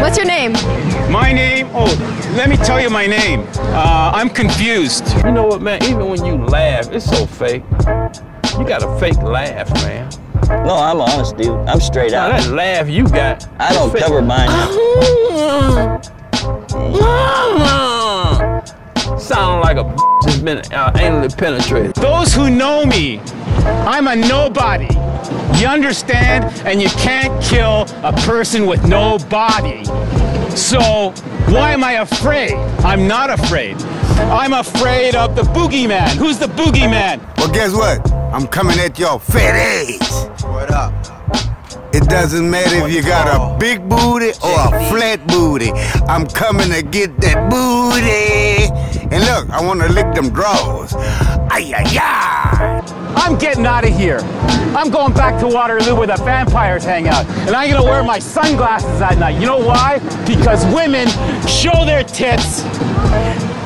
What's your name? My name? Oh, let me tell you my name. Uh, I'm confused. You know what, man? Even when you laugh, it's so fake. You got a fake laugh, man. No, I'm honest, dude. I'm straight Now out. that laugh you got. I don't fake. cover mine. Sound like a that's been uh, anally penetrated. Those who know me, I'm a nobody. You understand? And you can't kill a person with no body. So, why am I afraid? I'm not afraid. I'm afraid of the boogeyman. Who's the boogeyman? Well, guess what? I'm coming at your fat ass. What up? It doesn't matter if you got a big booty or a flat booty. I'm coming to get that booty. And look, I want to lick them drawers. Ay, ay, ay. I'm getting out of here. I'm going back to Waterloo where the vampires hang out. And I'm gonna wear my sunglasses at night. You know why? Because women show their tits,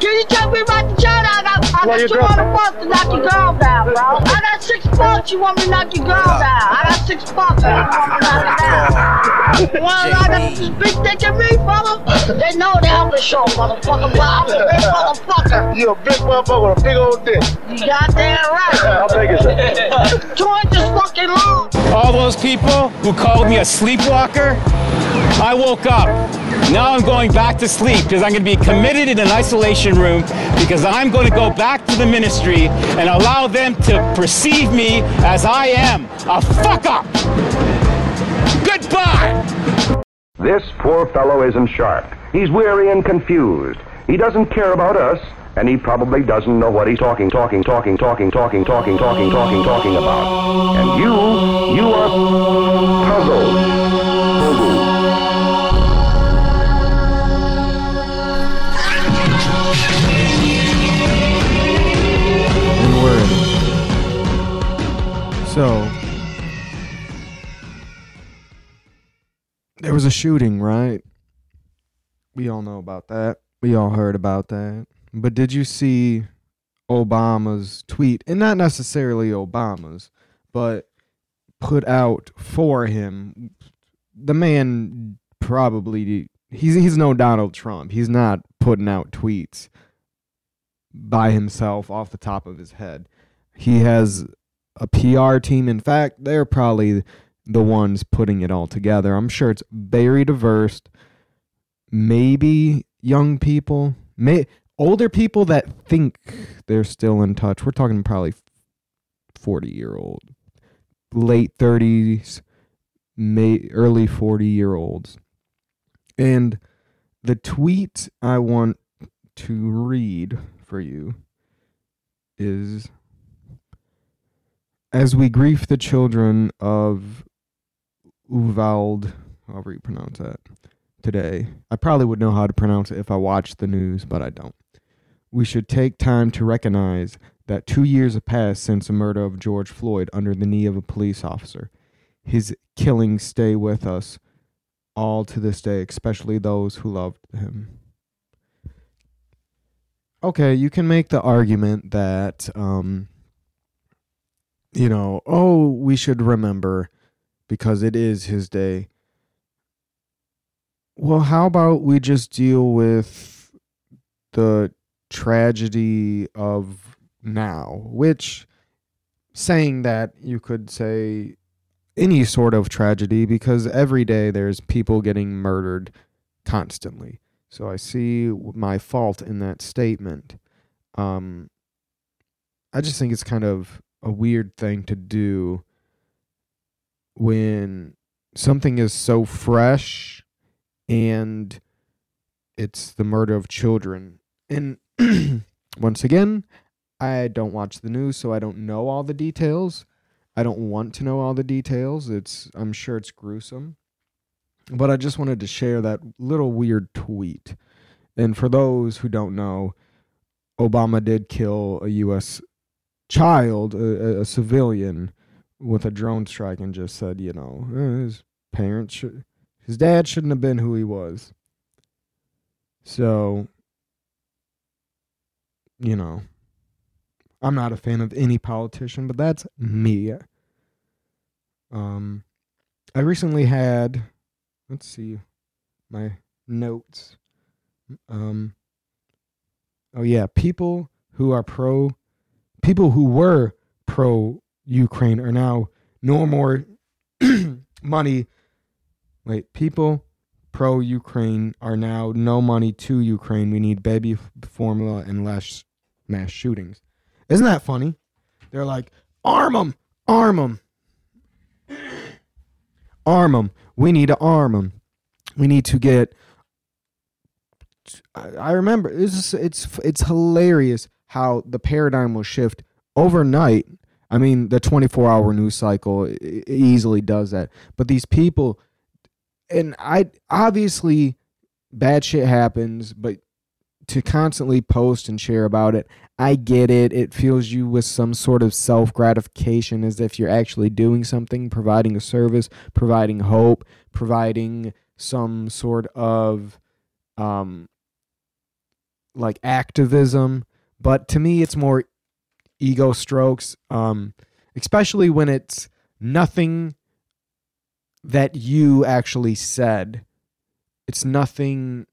Can you take me right to China? I got, I got 200 bucks to knock your girl down, bro. I got six bucks. You want me to knock your girl down? I got six bucks. You want me to knock her down? Well, I got this big dick in me, brother. They know that the show, motherfucker. But I'm a big motherfucker. You a big motherfucker with a big old dick. You goddamn right. How big is it? Two inches fucking long. All those people who called me a sleepwalker, I woke up. Now I'm going back to sleep because I'm going to be committed in an isolation room because I'm going to go back to the ministry and allow them to perceive me as I am a fuck up. Goodbye. This poor fellow isn't sharp. He's weary and confused. He doesn't care about us, and he probably doesn't know what he's talking, talking, talking, talking, talking, talking, talking, talking, talking about. And you, you are puzzled. So there was a shooting, right? We all know about that. We all heard about that. But did you see Obama's tweet? And not necessarily Obama's, but put out for him. The man probably he's he's no Donald Trump. He's not putting out tweets by himself off the top of his head. He has a PR team. In fact, they're probably the ones putting it all together. I'm sure it's very diverse. Maybe young people, may older people that think they're still in touch. We're talking probably 40 year old, late 30s, may early 40 year olds. And the tweet I want to read for you is as we grieve the children of Uvalde, however you pronounce that, today. I probably would know how to pronounce it if I watched the news, but I don't. We should take time to recognize that two years have passed since the murder of George Floyd under the knee of a police officer. His killings stay with us all to this day, especially those who loved him. Okay, you can make the argument that, um, you know, oh, we should remember because it is his day. Well, how about we just deal with the tragedy of now, which saying that you could say any sort of tragedy because every day there's people getting murdered constantly. So I see my fault in that statement. Um, I just think it's kind of a weird thing to do when something is so fresh and it's the murder of children. And once again, I don't watch the news, so I don't know all the details. I don't want to know all the details. It's I'm sure it's gruesome. But I just wanted to share that little weird tweet. And for those who don't know, Obama did kill a US child, a, a civilian with a drone strike and just said, you know, eh, his parents should, his dad shouldn't have been who he was. So, you know, I'm not a fan of any politician, but that's me. Um, I recently had, let's see, my notes. Um, oh yeah, people who are pro, people who were pro Ukraine are now no more money. Wait, people pro Ukraine are now no money to Ukraine. We need baby formula and less mass shootings. Isn't that funny? They're like, arm them, arm them, arm them. We need to arm them. We need to get. I I remember it's it's it's hilarious how the paradigm will shift overnight. I mean, the 24 hour news cycle easily does that. But these people, and I obviously bad shit happens, but to constantly post and share about it, I get it. It fills you with some sort of self gratification as if you're actually doing something, providing a service, providing hope, providing some sort of um like activism. But to me it's more ego strokes, um, especially when it's nothing that you actually said. It's nothing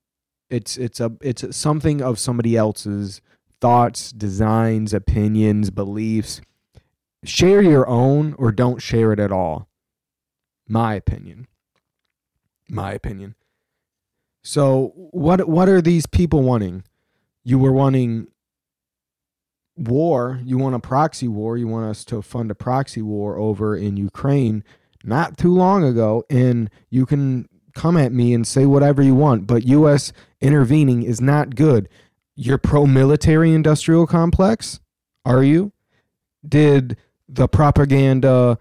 it's it's a it's something of somebody else's thoughts, designs, opinions, beliefs. Share your own or don't share it at all. My opinion. My opinion. So what what are these people wanting? You were wanting war, you want a proxy war, you want us to fund a proxy war over in Ukraine not too long ago and you can come at me and say whatever you want, but US intervening is not good. You're pro military industrial complex? Are you? Did the propaganda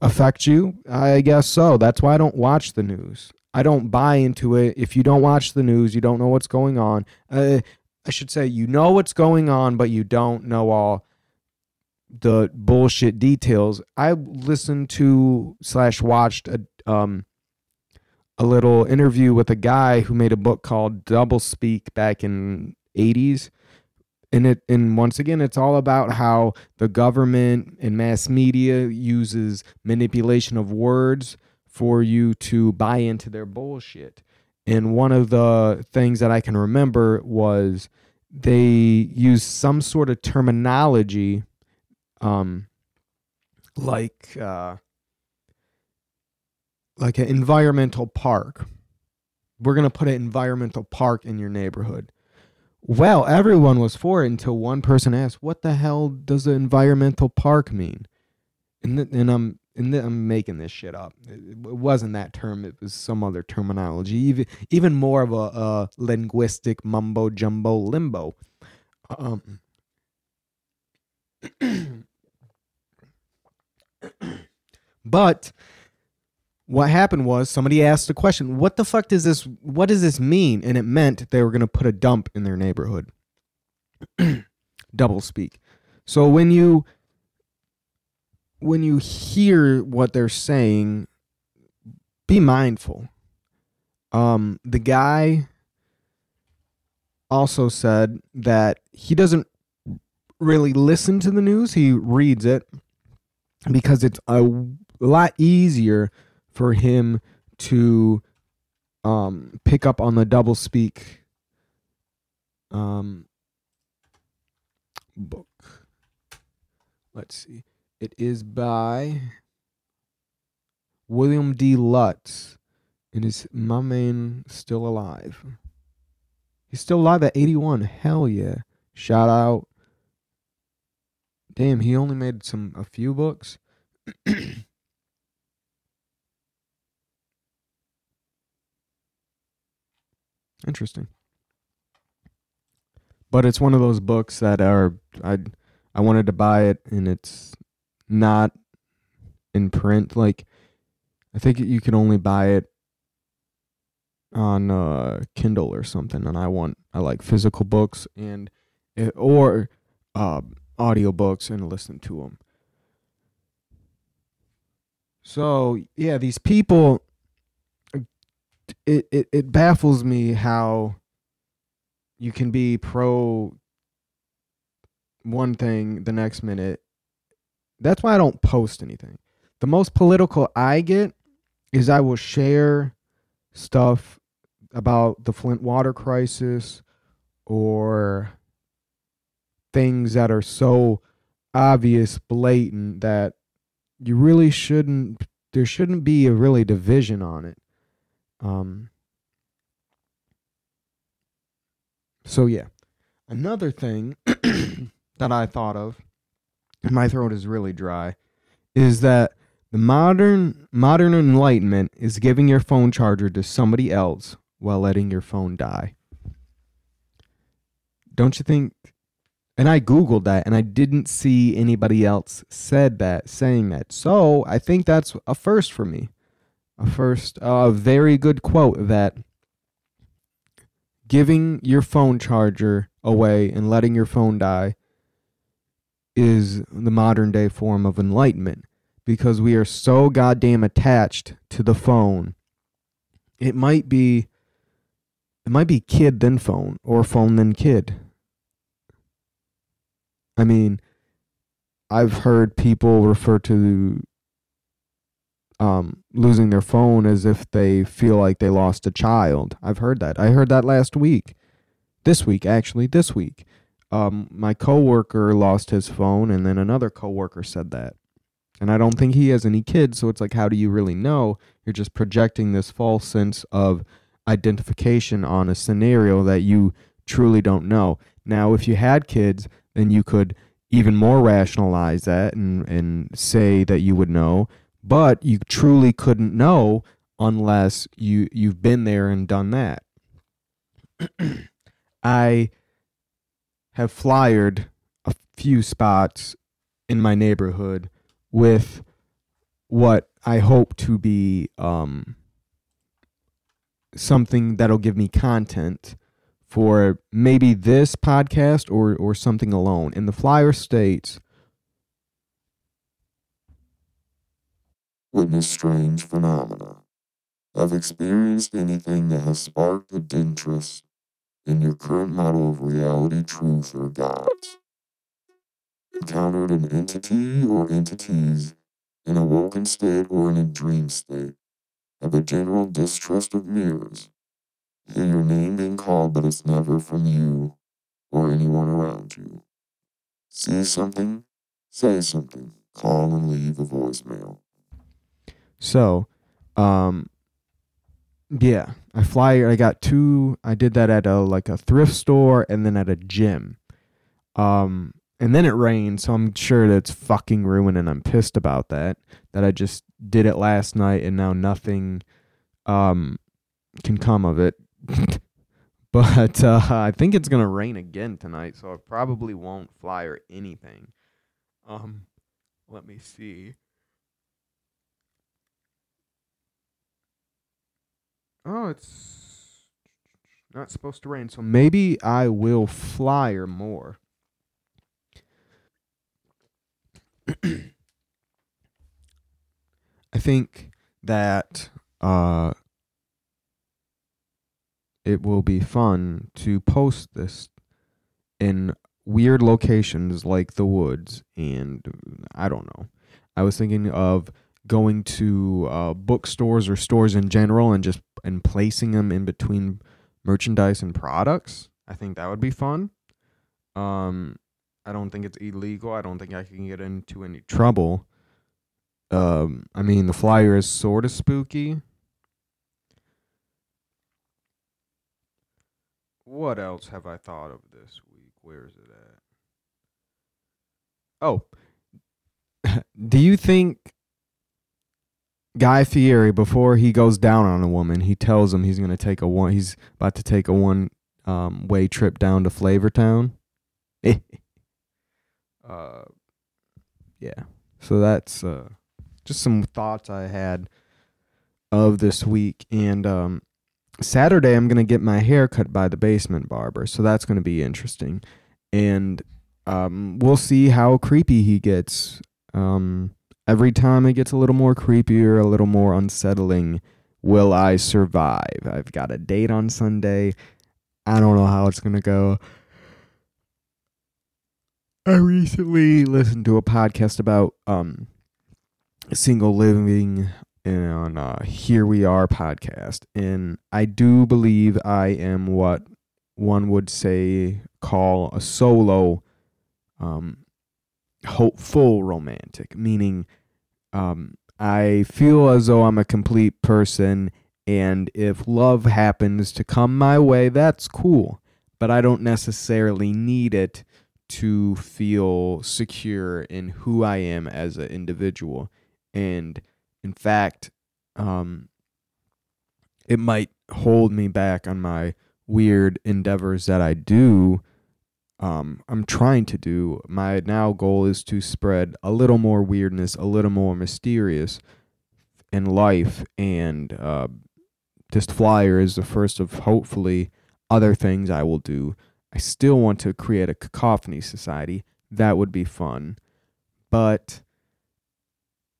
affect you? I guess so. That's why I don't watch the news. I don't buy into it. If you don't watch the news, you don't know what's going on. Uh, I should say you know what's going on, but you don't know all the bullshit details. I listened to slash watched a um a little interview with a guy who made a book called Double Speak back in 80s and it and once again it's all about how the government and mass media uses manipulation of words for you to buy into their bullshit and one of the things that i can remember was they used some sort of terminology um like uh like an environmental park we're going to put an environmental park in your neighborhood well, everyone was for it until one person asked, "What the hell does an environmental park mean?" And th- and I'm and th- I'm making this shit up. It, it wasn't that term. It was some other terminology. Even even more of a, a linguistic mumbo jumbo limbo. Um. but what happened was somebody asked a question what the fuck does this what does this mean and it meant they were going to put a dump in their neighborhood double speak so when you when you hear what they're saying be mindful um the guy also said that he doesn't really listen to the news he reads it because it's a lot easier for him to um, pick up on the double speak um, book. Let's see. It is by William D. Lutz. And is my man still alive? He's still alive at 81. Hell yeah. Shout out. Damn, he only made some a few books. Interesting. But it's one of those books that are I I wanted to buy it and it's not in print like I think you can only buy it on uh Kindle or something and I want I like physical books and eh, or uh audiobooks and listen to them. So yeah, these people. It, it it baffles me how you can be pro one thing the next minute. That's why I don't post anything. The most political I get is I will share stuff about the Flint water crisis or things that are so obvious, blatant that you really shouldn't there shouldn't be a really division on it. Um so yeah. Another thing that I thought of, my throat is really dry, is that the modern modern enlightenment is giving your phone charger to somebody else while letting your phone die. Don't you think and I googled that and I didn't see anybody else said that saying that. So, I think that's a first for me. A first a very good quote that giving your phone charger away and letting your phone die is the modern day form of enlightenment because we are so goddamn attached to the phone. It might be it might be kid then phone or phone then kid. I mean, I've heard people refer to um, losing their phone as if they feel like they lost a child. I've heard that. I heard that last week. This week, actually, this week. Um, my coworker lost his phone, and then another coworker said that. And I don't think he has any kids, so it's like, how do you really know? You're just projecting this false sense of identification on a scenario that you truly don't know. Now, if you had kids, then you could even more rationalize that and, and say that you would know but you truly couldn't know unless you you've been there and done that. I have flyered a few spots in my neighborhood with what I hope to be um, something that'll give me content for maybe this podcast or or something alone. And the flyer states witness strange phenomena. Have experienced anything that has sparked interest in your current model of reality, truth, or gods. Encountered an entity or entities in a woken state or in a dream state. Have a general distrust of mirrors. Hear your name being called, but it's never from you or anyone around you. See something? Say something. Call and leave a voicemail. So, um, yeah, I fly. I got two. I did that at a like a thrift store and then at a gym. Um, and then it rained, so I'm sure that's fucking ruined, and I'm pissed about that. That I just did it last night, and now nothing, um, can come of it. but uh, I think it's gonna rain again tonight, so I probably won't fly or anything. Um, let me see. Oh, it's not supposed to rain, so maybe I will fly or more. I think that uh, it will be fun to post this in weird locations like the woods and I don't know. I was thinking of going to uh, bookstores or stores in general and just and placing them in between merchandise and products. I think that would be fun. Um, I don't think it's illegal. I don't think I can get into any trouble. Um, I mean, the flyer is sort of spooky. What else have I thought of this week? Where is it at? Oh, do you think Guy Fieri, before he goes down on a woman, he tells him he's going to take a one. He's about to take a one um, way trip down to Flavortown. uh, yeah. So that's uh, just some thoughts I had of this week. And um, Saturday, I'm going to get my hair cut by the basement barber. So that's going to be interesting. And um, we'll see how creepy he gets. Um, Every time it gets a little more creepier, a little more unsettling. Will I survive? I've got a date on Sunday. I don't know how it's going to go. I recently listened to a podcast about um single living on uh, Here We Are podcast, and I do believe I am what one would say call a solo um hopeful romantic, meaning um I feel as though I'm a complete person and if love happens to come my way, that's cool, but I don't necessarily need it to feel secure in who I am as an individual. And in fact, um, it might hold me back on my weird endeavors that I do. Um, I'm trying to do. My now goal is to spread a little more weirdness, a little more mysterious in life. And uh, this flyer is the first of hopefully other things I will do I still want to create a cacophony society. That would be fun. But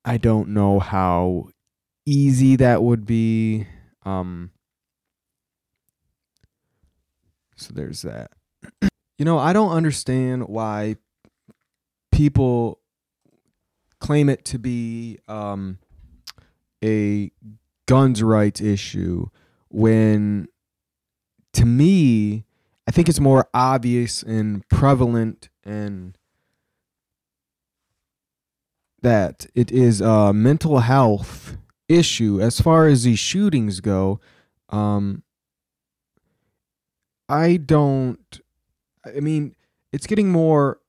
I don't know how easy that would be. Um, so there's that. you know, I don't understand why people claim it to be um, a guns rights issue when to me I think it's more obvious and prevalent and that it is a mental health issue as far as these shootings go. Um, I don't. I mean, it's getting more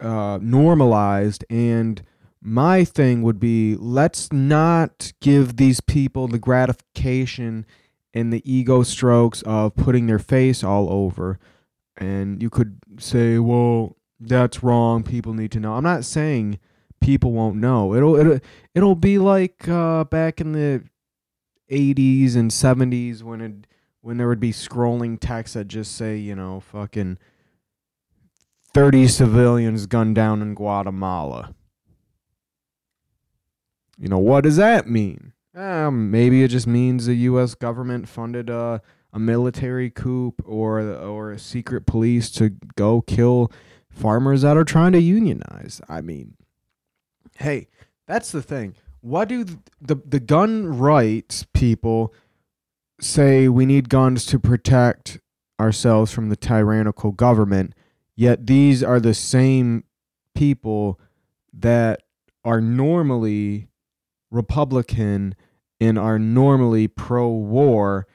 uh, normalized, and my thing would be let's not give these people the gratification and the ego strokes of putting their face all over. And you could say, well, that's wrong. People need to know. I'm not saying people won't know. It'll it'll it'll be like uh, back in the 80s and 70s when it when there would be scrolling text that just say, you know, fucking 30 civilians gunned down in Guatemala. You know, what does that mean? Um, maybe it just means the U.S. government funded a, a military coup or or a secret police to go kill farmers that are trying to unionize. I mean, hey, that's the thing. What do the the, the gun rights people say? We need guns to protect ourselves from the tyrannical government. Yet these are the same people that are normally Republican and are normally pro war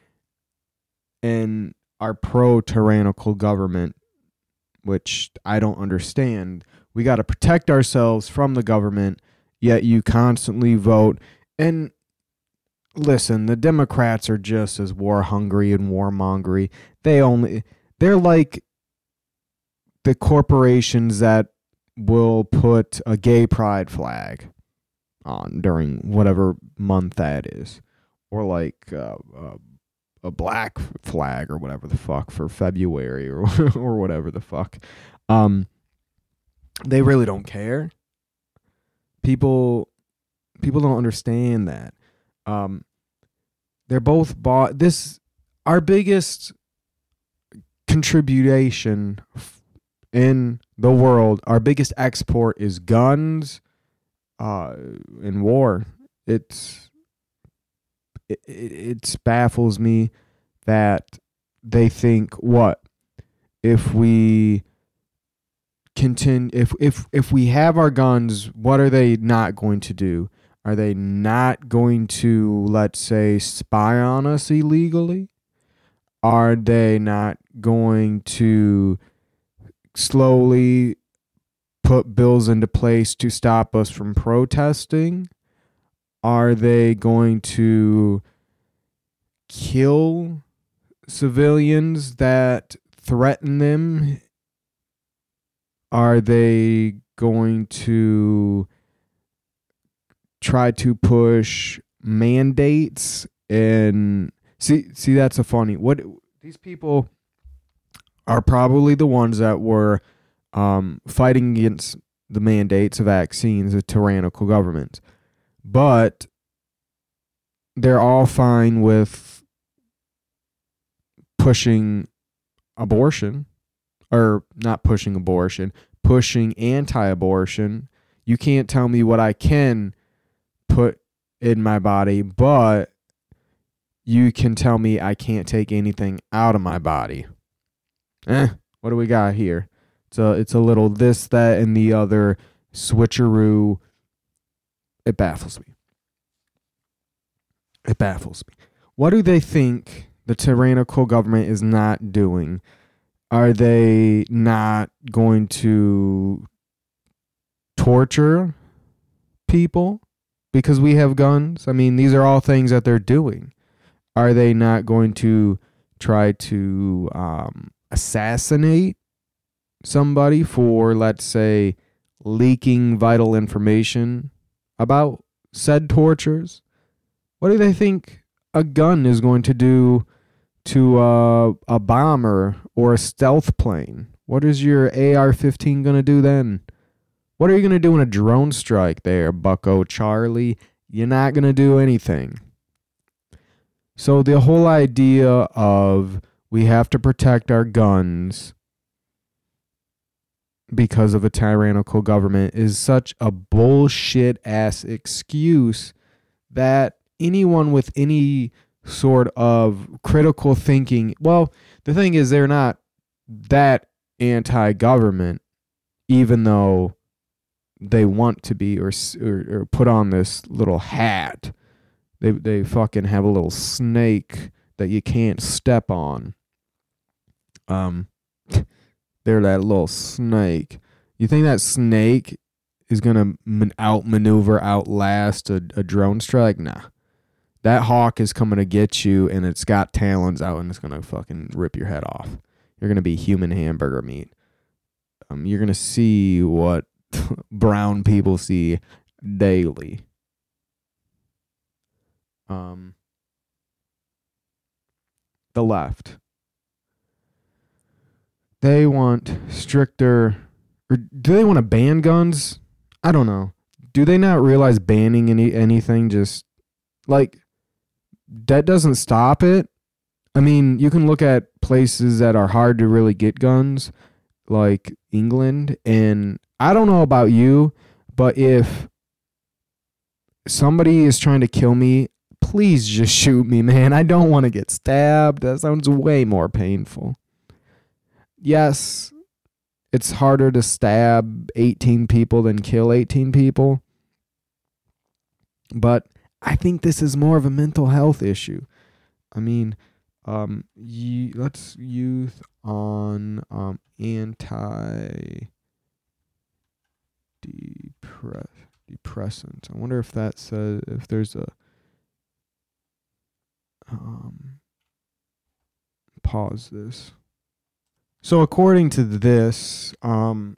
and are pro tyrannical government, which I don't understand. We got to protect ourselves from the government, yet you constantly vote. And listen, the Democrats are just as war hungry and warmongery. They only, they're like the corporations that will put a gay pride flag on during whatever month that is, or like uh, uh, a black flag or whatever the fuck for February or or whatever the fuck. Um, they really don't care. People, people don't understand that. Um, they're both bought. This our biggest contribution in the world. Our biggest export is guns uh, in war. It's it, it, baffles me that they think what if we continue if if if we have our guns what are they not going to do are they not going to let's say spy on us illegally are they not going to slowly put bills into place to stop us from protesting? Are they going to kill civilians that threaten them? Are they going to try to push mandates and see see that's a funny what these people are probably the ones that were um, fighting against the mandates of vaccines of tyrannical governments. But they're all fine with pushing abortion or not pushing abortion, pushing anti-abortion. You can't tell me what I can put in my body, but you can tell me I can't take anything out of my body. Eh, what do we got here? It's a it's a little this, that, and the other switcheroo. It baffles me. It baffles me. What do they think the tyrannical government is not doing? Are they not going to torture people because we have guns? I mean, these are all things that they're doing. Are they not going to try to um, assassinate somebody for, let's say, leaking vital information about said tortures? What do they think a gun is going to do to a bomber or a stealth plane? What is your AR 15 going to do then? What are you going to do in a drone strike there, Bucko Charlie? You're not going to do anything. So, the whole idea of we have to protect our guns because of a tyrannical government is such a bullshit ass excuse that anyone with any sort of critical thinking, well, the thing is, they're not that anti government, even though they want to be or, or, or put on this little hat. They, they fucking have a little snake that you can't step on. Um, they're that little snake. You think that snake is gonna man- outmaneuver, outlast a, a drone strike? Nah. That hawk is coming to get you, and it's got talons out, and it's gonna fucking rip your head off. You're gonna be human hamburger meat. Um, you're gonna see what brown people see daily. Um, the left. They want stricter, or do they want to ban guns? I don't know. Do they not realize banning any anything just like that doesn't stop it? I mean, you can look at places that are hard to really get guns, like England, and I don't know about you, but if somebody is trying to kill me, please just shoot me, man. I don't want to get stabbed. That sounds way more painful. Yes, it's harder to stab 18 people than kill 18 people. But I think this is more of a mental health issue. I mean, um, let's youth on um, anti depre- depressants. I wonder if that says if there's a um pause this. So according to this, um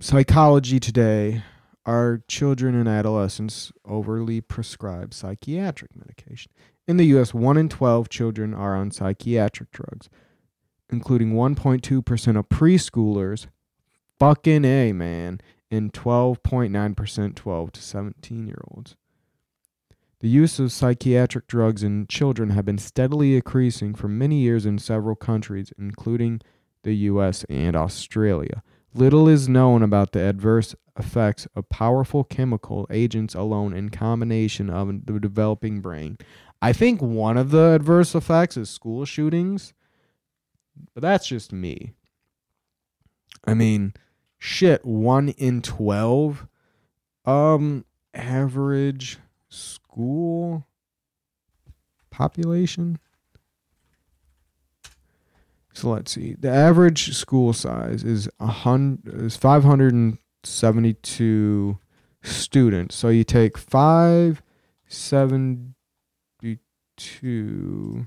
psychology today, are children and adolescents overly prescribed psychiatric medication? In the US, 1 in 12 children are on psychiatric drugs, including 1.2% of preschoolers. Fucking A, man. And 12.9% 12 to 17 year olds. The use of psychiatric drugs in children have been steadily increasing for many years in several countries, including the US and Australia. Little is known about the adverse effects of powerful chemical agents alone in combination of the developing brain. I think one of the adverse effects is school shootings, but that's just me. I mean, shit, 1 in 12 um average school population so let's see. The average school size is a hundred is five hundred and seventy two students. So you take five seventy two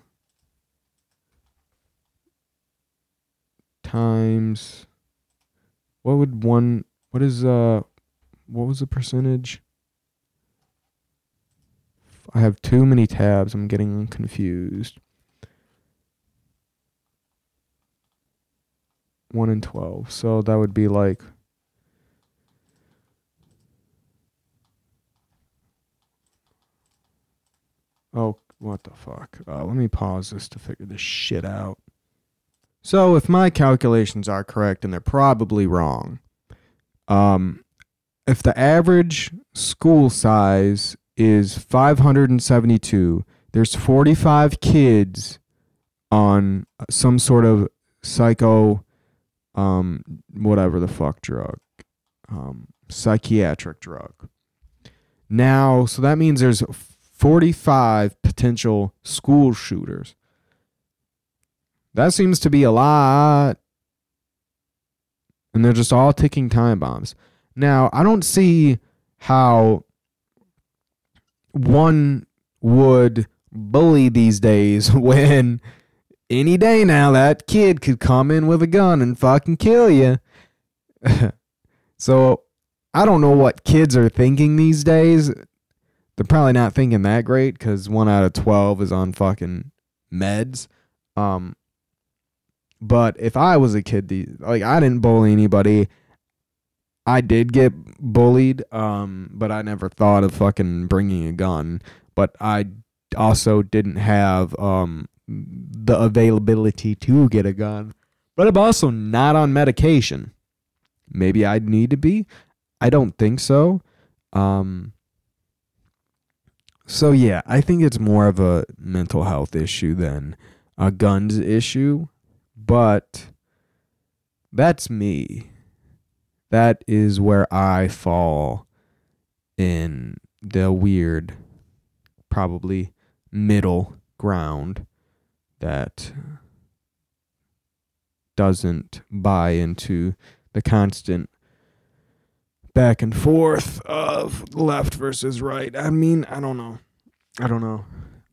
times what would one what is uh what was the percentage? I have too many tabs. I'm getting confused. 1 in 12. So that would be like Oh, what the fuck? Uh, let me pause this to figure this shit out. So, if my calculations are correct, and they're probably wrong, um, if the average school size is 572, there's 45 kids on some sort of psycho, um, whatever the fuck drug, um, psychiatric drug. Now, so that means there's 45 potential school shooters. That seems to be a lot. And they're just all ticking time bombs. Now, I don't see how one would bully these days when any day now that kid could come in with a gun and fucking kill you. so I don't know what kids are thinking these days. They're probably not thinking that great because one out of 12 is on fucking meds. Um, but if I was a kid, the- like I didn't bully anybody. I did get bullied, um, but I never thought of fucking bringing a gun. But I also didn't have um the availability to get a gun. But I'm also not on medication. Maybe I'd need to be. I don't think so. Um. So yeah, I think it's more of a mental health issue than a guns issue, but that's me. That is where I fall in the weird, probably middle ground that doesn't buy into the constant back and forth of left versus right. I mean, I don't know. I don't know.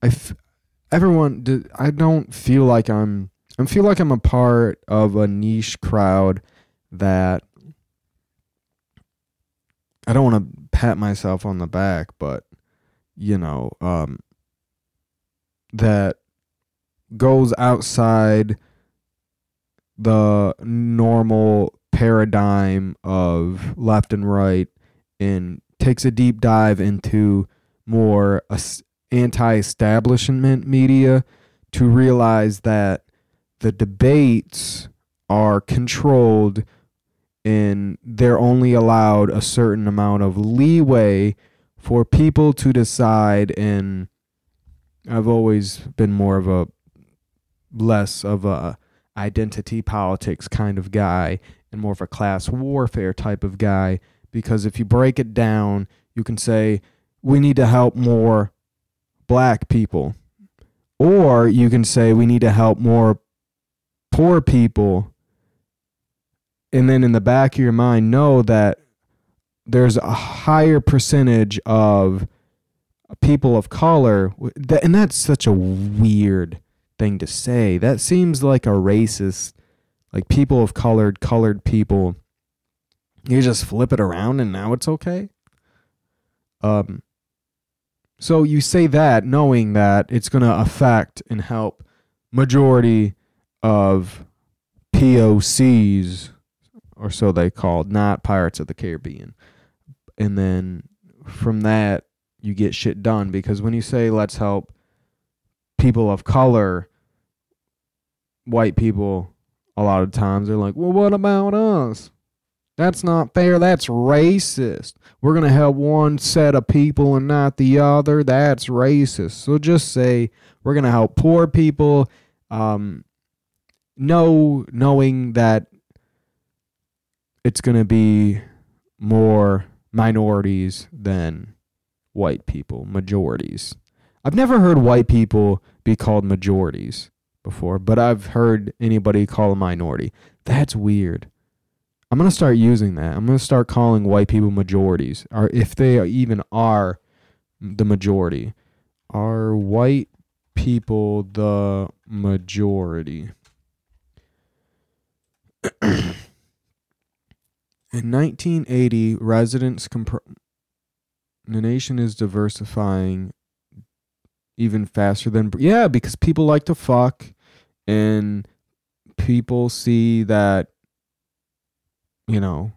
I f- everyone i don't feel like I'm I feel like I'm a part of a niche crowd that I don't want to pat myself on the back, but you know, um that goes outside the normal paradigm of left and right and takes a deep dive into more anti-establishment media to realize that the debates are controlled and they're only allowed a certain amount of leeway for people to decide and I've always been more of a less of a identity politics kind of guy and more of a class warfare type of guy because if you break it down, you can say we need to help more black people. Or you can say we need to help more poor people. And then in the back of your mind, know that there's a higher percentage of people of color. And that's such a weird thing to say. That seems like a racist, like people of colored, colored people. You just flip it around and now it's okay. Um, so you say that knowing that it's going to affect and help majority of POCs, or so they called, not Pirates of the Caribbean. And then from that, you get shit done because when you say let's help people of color, white people, a lot of times they're like, well, what about us? That's not fair. That's racist. We're going to help one set of people and not the other. That's racist. So just say we're going to help poor people. Um, know, knowing that it's going to be more minorities than white people, majorities. I've never heard white people be called majorities before, but I've heard anybody call a minority. That's weird. I'm gonna start using that. I'm gonna start calling white people majorities, or if they even are the majority. Are white people the majority? In 1980, residents compr- the nation is diversifying even faster than yeah because people like to fuck and people see that you know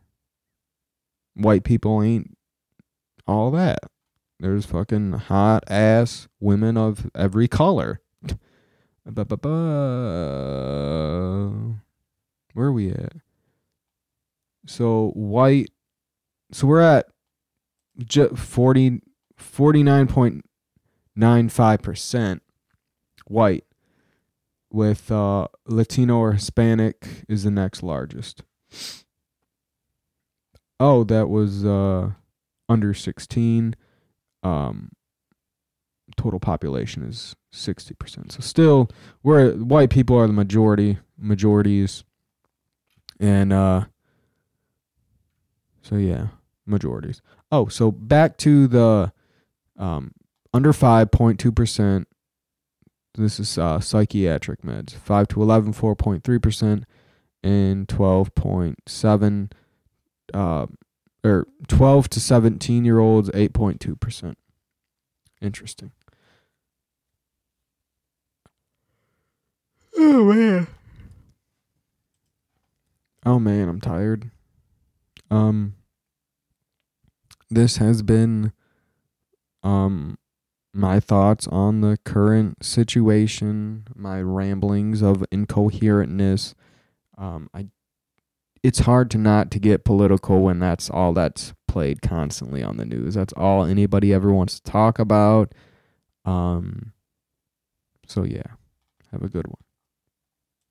white people ain't all that there's fucking hot ass women of every color. Where are we at? So white. So we're at ju- 40, 49.95% white, with uh, Latino or Hispanic is the next largest. Oh, that was uh, under 16. Um, total population is 60%. So still, we're white people are the majority, majorities. And uh, so yeah, majorities. Oh, so back to the um, under 5.2%. This is uh, psychiatric meds. 5 to 11, 4.3%, and 12.7, uh, or 12 to 17 year olds, 8.2%. Interesting. Oh, man. Oh, man, I'm tired. Um, this has been um my thoughts on the current situation, my ramblings of incoherentness. Um, I it's hard to not to get political when that's all that's played constantly on the news. That's all anybody ever wants to talk about. Um, so yeah, have a good one.